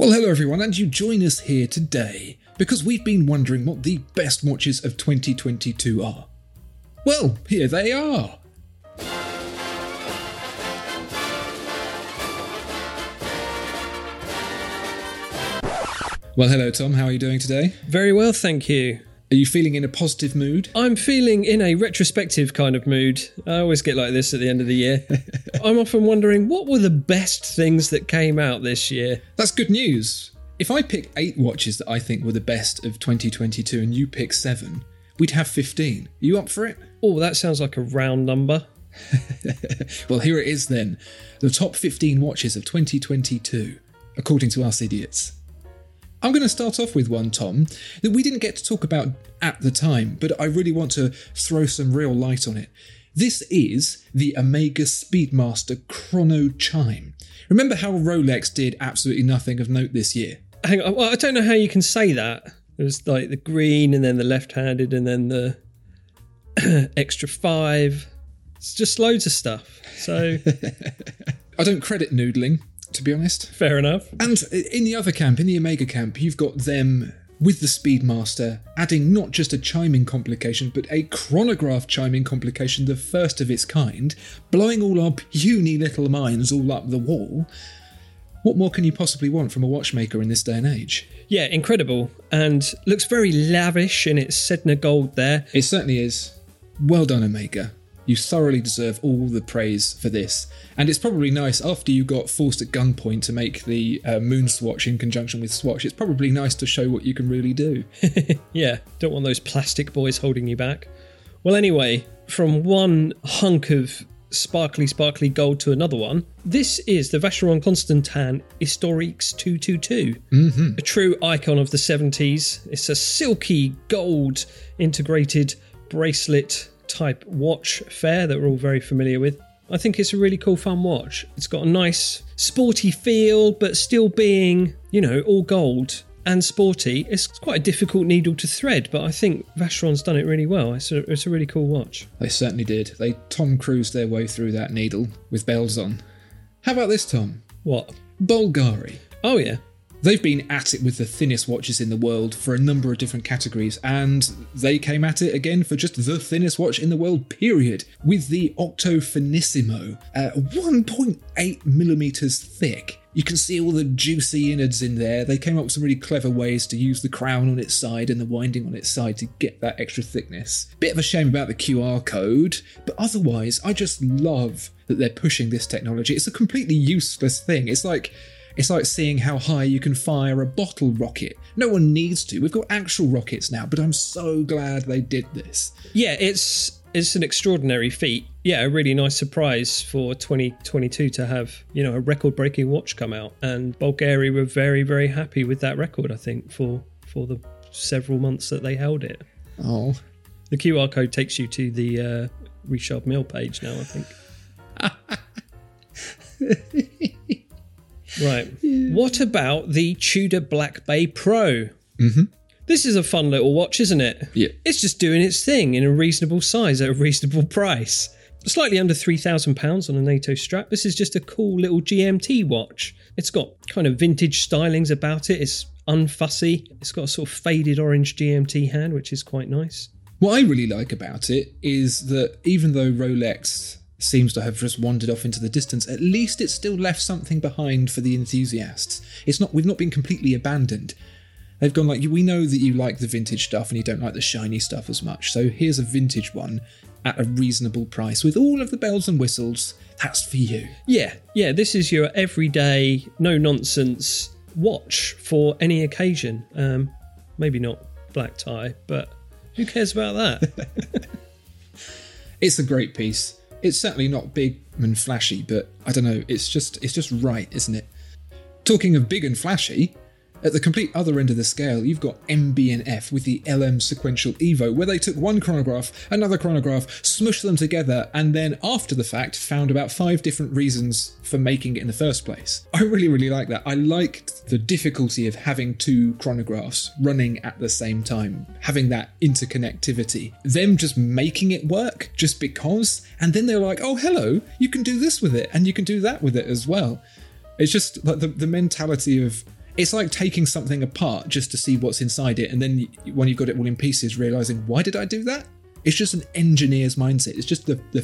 Well, hello everyone, and you join us here today because we've been wondering what the best watches of 2022 are. Well, here they are. Well, hello Tom, how are you doing today? Very well, thank you. Are you feeling in a positive mood? I'm feeling in a retrospective kind of mood. I always get like this at the end of the year. I'm often wondering what were the best things that came out this year? That's good news. If I pick eight watches that I think were the best of 2022 and you pick seven, we'd have 15. Are you up for it? Oh, that sounds like a round number. well, here it is then. The top 15 watches of 2022, according to us idiots. I'm going to start off with one, Tom, that we didn't get to talk about at the time, but I really want to throw some real light on it. This is the Omega Speedmaster Chrono Chime. Remember how Rolex did absolutely nothing of note this year? Hang on, well, I don't know how you can say that. It was like the green and then the left handed and then the extra five. It's just loads of stuff. So. I don't credit noodling to be honest. Fair enough. And in the other camp, in the Omega camp, you've got them with the Speedmaster adding not just a chiming complication, but a chronograph chiming complication, the first of its kind, blowing all our puny little minds all up the wall. What more can you possibly want from a watchmaker in this day and age? Yeah, incredible. And looks very lavish in its Sedna gold there. It certainly is. Well done, Omega. You thoroughly deserve all the praise for this. And it's probably nice after you got forced at gunpoint to make the uh, moon swatch in conjunction with swatch. It's probably nice to show what you can really do. yeah, don't want those plastic boys holding you back. Well, anyway, from one hunk of sparkly, sparkly gold to another one. This is the Vacheron Constantin Historiques 222, mm-hmm. a true icon of the 70s. It's a silky gold integrated bracelet type watch fare that we're all very familiar with. I think it's a really cool, fun watch. It's got a nice sporty feel, but still being, you know, all gold and sporty. It's quite a difficult needle to thread, but I think Vacheron's done it really well. It's a, it's a really cool watch. They certainly did. They Tom Cruised their way through that needle with bells on. How about this, Tom? What? Bulgari. Oh, yeah. They've been at it with the thinnest watches in the world for a number of different categories, and they came at it again for just the thinnest watch in the world, period, with the Octo Finissimo, uh, 1.8 millimeters thick. You can see all the juicy innards in there. They came up with some really clever ways to use the crown on its side and the winding on its side to get that extra thickness. Bit of a shame about the QR code, but otherwise, I just love that they're pushing this technology. It's a completely useless thing. It's like it's like seeing how high you can fire a bottle rocket. No one needs to. We've got actual rockets now, but I'm so glad they did this. Yeah, it's it's an extraordinary feat. Yeah, a really nice surprise for 2022 to have, you know, a record-breaking watch come out and Bulgari were very very happy with that record, I think, for for the several months that they held it. Oh. The QR code takes you to the uh, Richard Mille page now, I think. Right. Yeah. What about the Tudor Black Bay Pro? Mm-hmm. This is a fun little watch, isn't it? Yeah. It's just doing its thing in a reasonable size at a reasonable price. Slightly under £3,000 on a NATO strap. This is just a cool little GMT watch. It's got kind of vintage stylings about it. It's unfussy. It's got a sort of faded orange GMT hand, which is quite nice. What I really like about it is that even though Rolex seems to have just wandered off into the distance, at least it's still left something behind for the enthusiasts. It's not we've not been completely abandoned. They've gone like we know that you like the vintage stuff and you don't like the shiny stuff as much. So here's a vintage one at a reasonable price with all of the bells and whistles. That's for you. Yeah, yeah, this is your everyday, no nonsense watch for any occasion. Um, maybe not black tie, but who cares about that? It's a great piece. It's certainly not big and flashy, but I don't know, it's just it's just right, isn't it? Talking of big and flashy, at the complete other end of the scale, you've got MB&F with the LM Sequential Evo, where they took one chronograph, another chronograph, smushed them together, and then after the fact found about five different reasons for making it in the first place. I really, really like that. I liked the difficulty of having two chronographs running at the same time, having that interconnectivity. Them just making it work just because, and then they're like, oh, hello, you can do this with it, and you can do that with it as well. It's just like the, the mentality of it's like taking something apart just to see what's inside it, and then when you've got it all in pieces, realizing why did I do that? It's just an engineer's mindset. It's just the the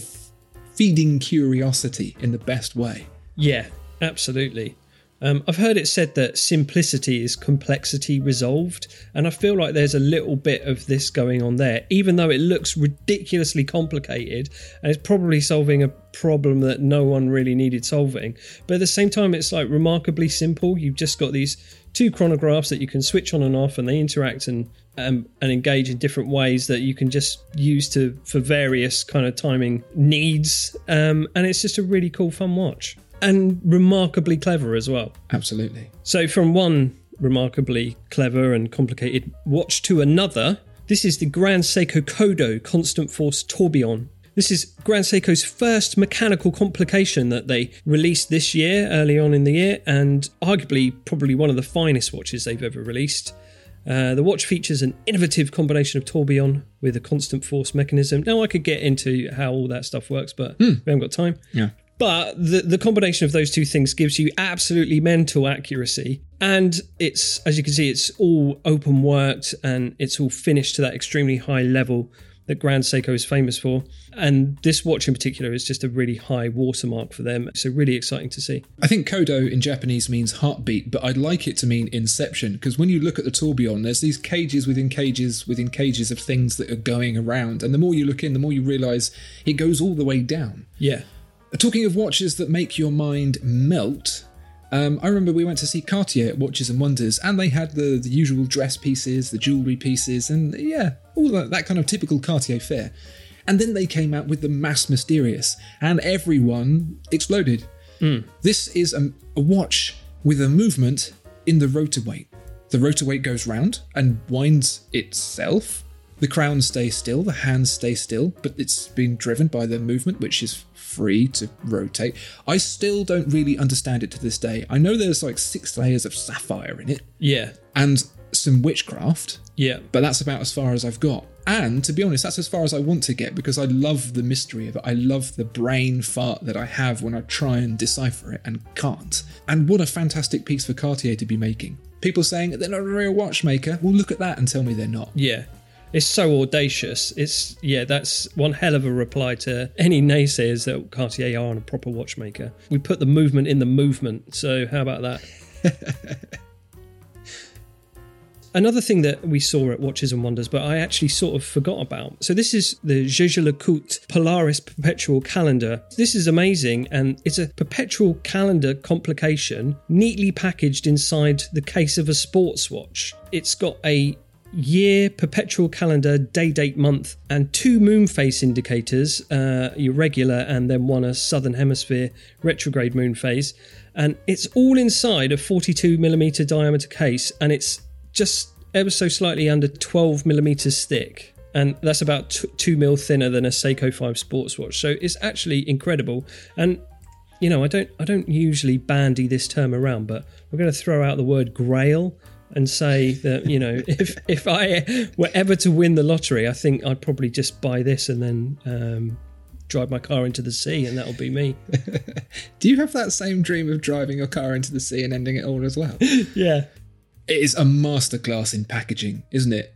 feeding curiosity in the best way. Yeah, absolutely. Um, I've heard it said that simplicity is complexity resolved, and I feel like there's a little bit of this going on there, even though it looks ridiculously complicated and it's probably solving a problem that no one really needed solving. But at the same time, it's like remarkably simple. You've just got these two chronographs that you can switch on and off, and they interact and um, and engage in different ways that you can just use to for various kind of timing needs. Um, and it's just a really cool, fun watch and remarkably clever as well. Absolutely. So, from one remarkably clever and complicated watch to another, this is the Grand Seiko Kodo Constant Force Tourbillon. This is Grand Seiko's first mechanical complication that they released this year, early on in the year, and arguably probably one of the finest watches they've ever released. Uh, the watch features an innovative combination of tourbillon with a constant force mechanism. Now, I could get into how all that stuff works, but we haven't got time. Yeah. But the, the combination of those two things gives you absolutely mental accuracy. And it's, as you can see, it's all open worked and it's all finished to that extremely high level that Grand Seiko is famous for. And this watch in particular is just a really high watermark for them. So, really exciting to see. I think Kodo in Japanese means heartbeat, but I'd like it to mean inception because when you look at the tourbillon, there's these cages within cages within cages of things that are going around. And the more you look in, the more you realize it goes all the way down. Yeah. Talking of watches that make your mind melt, um, I remember we went to see Cartier at Watches and Wonders, and they had the, the usual dress pieces, the jewellery pieces, and yeah, all that, that kind of typical Cartier fare. And then they came out with the Mass Mysterious, and everyone exploded. This is a, a watch with a movement in the rotor weight. The rotor weight goes round and winds itself. The crown stays still, the hands stay still, but it's being driven by the movement, which is free to rotate. I still don't really understand it to this day. I know there's like six layers of sapphire in it Yeah. and some witchcraft, Yeah. but that's about as far as I've got. And to be honest, that's as far as I want to get because I love the mystery of it. I love the brain fart that I have when I try and decipher it and can't. And what a fantastic piece for Cartier to be making. People saying they're not a real watchmaker. Well, look at that and tell me they're not. Yeah. It's so audacious. It's yeah, that's one hell of a reply to any naysayers that Cartier aren't a proper watchmaker. We put the movement in the movement. So how about that? Another thing that we saw at Watches and Wonders, but I actually sort of forgot about. So this is the Jaeger-LeCoultre Polaris Perpetual Calendar. This is amazing, and it's a perpetual calendar complication neatly packaged inside the case of a sports watch. It's got a year, perpetual calendar, day, date, month, and two moon phase indicators, uh, your regular and then one a southern hemisphere retrograde moon phase. And it's all inside a 42 millimeter diameter case, and it's just ever so slightly under 12 millimeters thick. And that's about t- two mil thinner than a Seiko 5 sports watch. So it's actually incredible. And you know, I don't I don't usually bandy this term around, but we're going to throw out the word grail and say that you know if if I were ever to win the lottery, I think I'd probably just buy this and then um, drive my car into the sea, and that'll be me. Do you have that same dream of driving your car into the sea and ending it all as well? yeah, It is a masterclass in packaging, isn't it?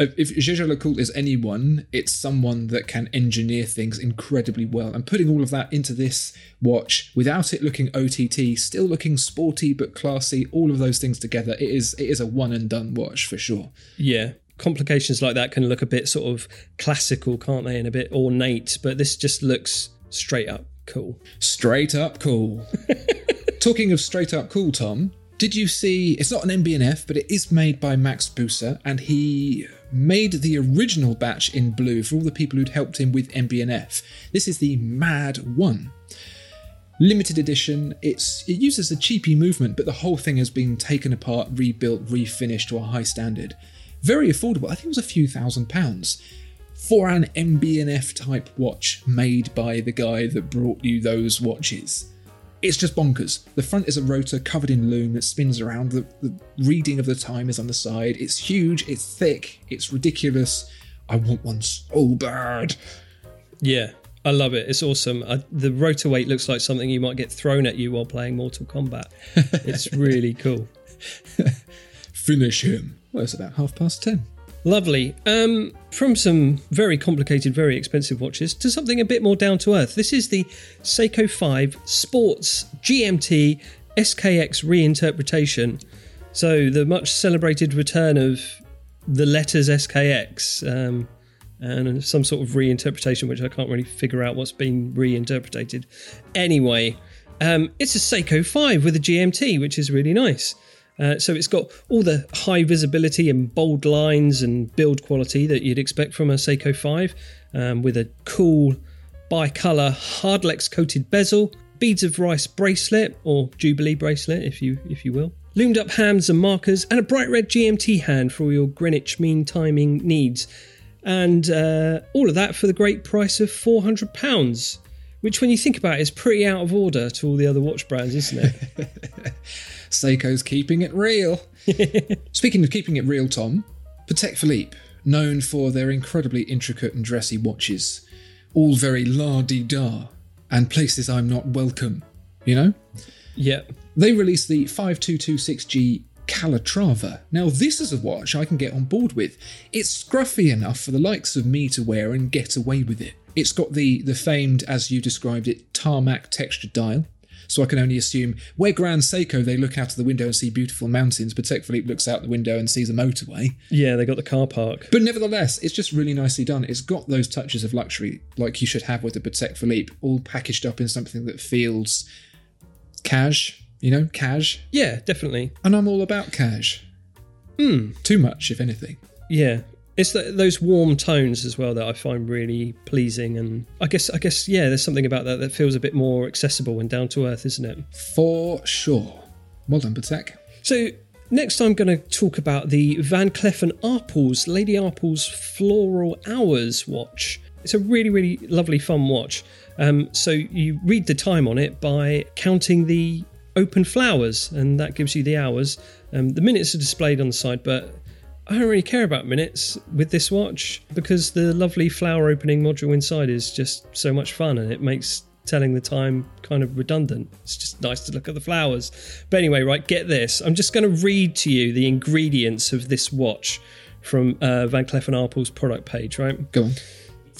If Jaeger LeCoultre is anyone, it's someone that can engineer things incredibly well. And putting all of that into this watch without it looking OTT, still looking sporty but classy, all of those things together, it is it is a one and done watch for sure. Yeah. Complications like that can look a bit sort of classical, can't they? And a bit ornate, but this just looks straight up cool. Straight up cool. Talking of straight up cool, Tom, did you see? It's not an MB&F, but it is made by Max Büsser, and he made the original batch in blue for all the people who'd helped him with MB&F. This is the Mad One. Limited edition. It's it uses a cheapy movement, but the whole thing has been taken apart, rebuilt, refinished to a high standard. Very affordable. I think it was a few thousand pounds for an MB&F type watch made by the guy that brought you those watches. It's just bonkers. The front is a rotor covered in lume that spins around. The, the reading of the time is on the side. It's huge, it's thick, it's ridiculous. I want one so bad. Yeah, I love it. It's awesome. I, the rotor weight looks like something you might get thrown at you while playing Mortal Kombat. it's really cool. Finish him. Well, it's about half past ten. Lovely. Um, from some very complicated, very expensive watches to something a bit more down to earth. This is the Seiko 5 Sports GMT SKX reinterpretation. So, the much celebrated return of the letters SKX um, and some sort of reinterpretation, which I can't really figure out what's been reinterpreted. Anyway, um, it's a Seiko 5 with a GMT, which is really nice. Uh, so it's got all the high visibility and bold lines and build quality that you'd expect from a Seiko 5, um, with a cool bi-color hardlex coated bezel, beads of rice bracelet or jubilee bracelet, if you if you will, lumed up hands and markers, and a bright red GMT hand for all your Greenwich Mean Timing needs, and uh, all of that for the great price of four hundred pounds. Which, when you think about it, is pretty out of order to all the other watch brands, isn't it? Seiko's keeping it real. Speaking of keeping it real, Tom, Patek Philippe, known for their incredibly intricate and dressy watches, all very la di da, and places I'm not welcome, you know? Yep. They released the 5226G Calatrava. Now, this is a watch I can get on board with. It's scruffy enough for the likes of me to wear and get away with it. It's got the, the famed, as you described it, tarmac textured dial. So I can only assume where Grand Seiko they look out of the window and see beautiful mountains, but Patek Philippe looks out the window and sees a motorway. Yeah, they got the car park. But nevertheless, it's just really nicely done. It's got those touches of luxury like you should have with the Patek Philippe, all packaged up in something that feels cash, you know, cash. Yeah, definitely. And I'm all about cash. Hmm. Too much, if anything. Yeah. It's the, those warm tones as well that I find really pleasing, and I guess I guess yeah, there's something about that that feels a bit more accessible and down to earth, isn't it? For sure. Well done, Patek. So next, I'm going to talk about the Van Cleef and Arpels Lady Arpels Floral Hours watch. It's a really really lovely fun watch. Um, so you read the time on it by counting the open flowers, and that gives you the hours. Um, the minutes are displayed on the side, but I don't really care about minutes with this watch because the lovely flower opening module inside is just so much fun and it makes telling the time kind of redundant. It's just nice to look at the flowers. But anyway, right, get this. I'm just going to read to you the ingredients of this watch from uh, Van Cleef & Arpels product page, right? Go on.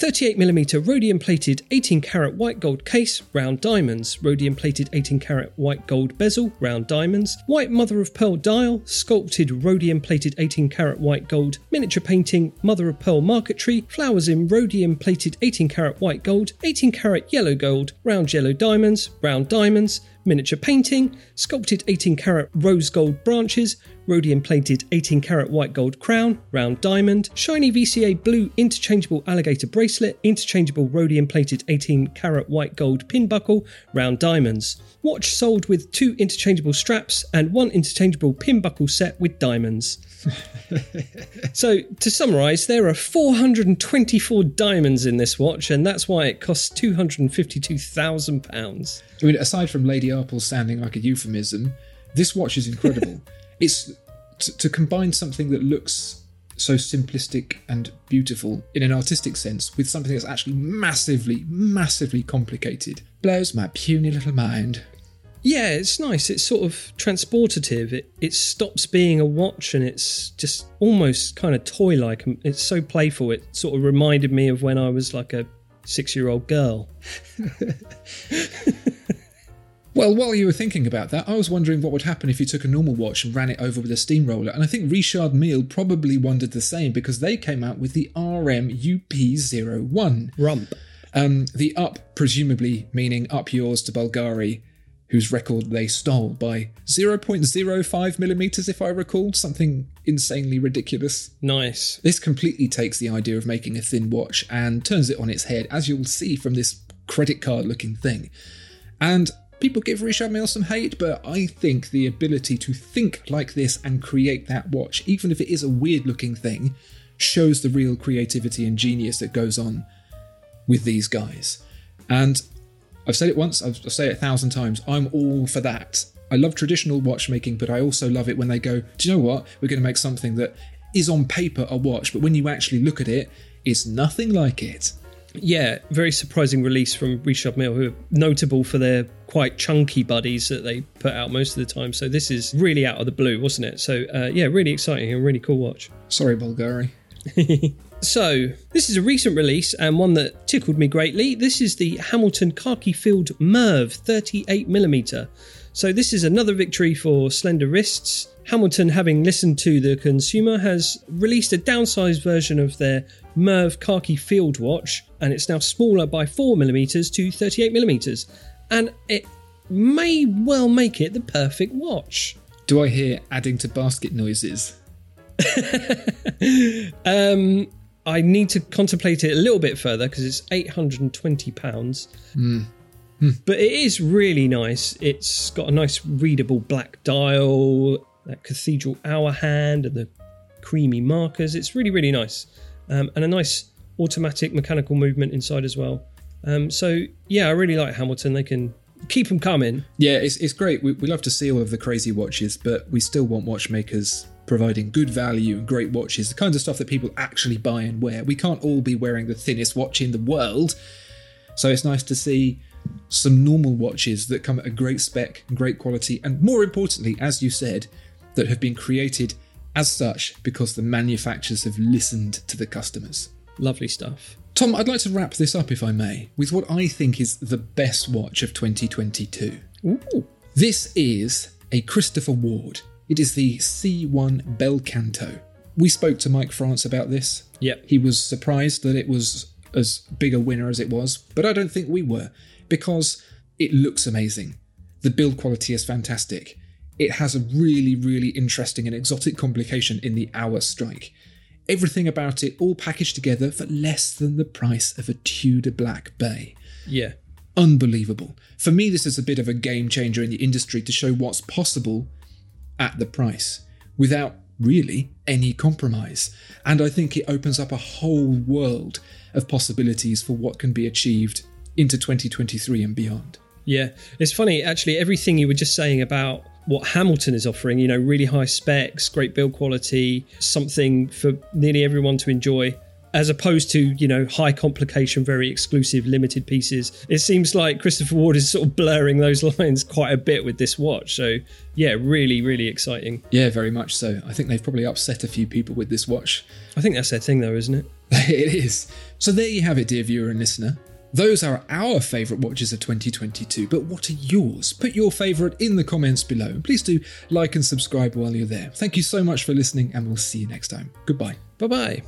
38mm rhodium plated 18 karat white gold case, round diamonds, rhodium plated 18 karat white gold bezel, round diamonds, white mother of pearl dial, sculpted rhodium plated 18 karat white gold, miniature painting, mother of pearl marquetry, flowers in rhodium plated 18 karat white gold, 18 karat yellow gold, round yellow diamonds, round diamonds, miniature painting, sculpted 18 karat rose gold branches, rhodium plated 18 karat white gold crown, round diamond, shiny VCA blue interchangeable alligator bracelet, interchangeable rhodium plated 18 karat white gold pin buckle, round diamonds. Watch sold with two interchangeable straps and one interchangeable pin buckle set with diamonds. so, to summarise, there are 424 diamonds in this watch, and that's why it costs £252,000. I mean, aside from Lady Arpels sounding like a euphemism, this watch is incredible. it's to, to combine something that looks so simplistic and beautiful in an artistic sense with something that's actually massively, massively complicated blows my puny little mind. Yeah, it's nice. It's sort of transportative. It it stops being a watch and it's just almost kind of toy like. It's so playful. It sort of reminded me of when I was like a six year old girl. Well, while you were thinking about that, I was wondering what would happen if you took a normal watch and ran it over with a steamroller, and I think Richard Mille probably wondered the same because they came out with the RM UP01. Rump. Um, the up, presumably meaning up yours to Bulgari, whose record they stole by 0.05 millimeters, if I recall, something insanely ridiculous. Nice. This completely takes the idea of making a thin watch and turns it on its head, as you'll see from this credit card looking thing. And people give Richard Mille some hate, but I think the ability to think like this and create that watch, even if it is a weird looking thing, shows the real creativity and genius that goes on with these guys. And I've said it once, I've, say it a thousand times. I'm all for that. I love traditional watchmaking, but I also love it when they go, do you know what? We're going to make something that is on paper a watch, but when you actually look at it, it's nothing like it. Yeah, very surprising release from Richard Mille, who are notable for their quite chunky buddies that they put out most of the time. So this is really out of the blue, wasn't it? So uh, yeah, really exciting and really cool watch. Sorry, Bulgari. So, this is a recent release and one that tickled me greatly. This is the Hamilton Khaki Field Murph 38mm. So, this is another victory for slender wrists. Hamilton, having listened to the consumer, has released a downsized version of their Murph Khaki Field watch, and it's now smaller by 4mm to 38mm. And it may well make it the perfect watch. Do I hear adding to basket noises? um, I need to contemplate it a little bit further because it's eight hundred and twenty pounds. Mm. But it is really nice. It's got a nice readable black dial, that cathedral hour hand, and the creamy markers. It's really really nice, um, and a nice automatic mechanical movement inside as well. Um, so yeah, I really like Hamilton. They can keep them coming. Yeah, it's, it's great. We, we love to see all of the crazy watches, but we still want watchmakers providing good value and great watches, the kinds of stuff that people actually buy and wear. We can't all be wearing the thinnest watch in the world. So it's nice to see some normal watches that come at a great spec, great quality, and more importantly, as you said, that have been created as such because the manufacturers have listened to the customers. Lovely stuff. Tom, I'd like to wrap this up, if I may, with what I think is the best watch of 2022. Ooh. This is a Christopher Ward. It is the C1 Bel Canto. We spoke to Mike France about this. Yep. He was surprised that it was as big a winner as it was, but I don't think we were because it looks amazing. The build quality is fantastic. It has a really, really interesting and exotic complication in the hour strike. Everything about it all packaged together for less than the price of a Tudor Black Bay. Yeah. Unbelievable. For me, this is a bit of a game changer in the industry to show what's possible at the price without really any compromise. And I think it opens up a whole world of possibilities for what can be achieved into 2023 and beyond. Yeah, it's funny actually. Everything you were just saying about what Hamilton is offering, you know, really high specs, great build quality, something for nearly everyone to enjoy as opposed to you know high complication very exclusive limited pieces. It seems like christopher ward is sort of blurring those lines quite a bit with this watch. So yeah really really exciting. Yeah very much so. I think they've probably upset a few people with this watch. I think that's their thing though isn't it? It is. So there you have it dear viewer and listener those are our favourite watches of 2022, but what are yours? Put your favourite in the comments below. And please do like and subscribe while you're there. Thank you so much for listening, and we'll see you next time. Goodbye. Bye bye.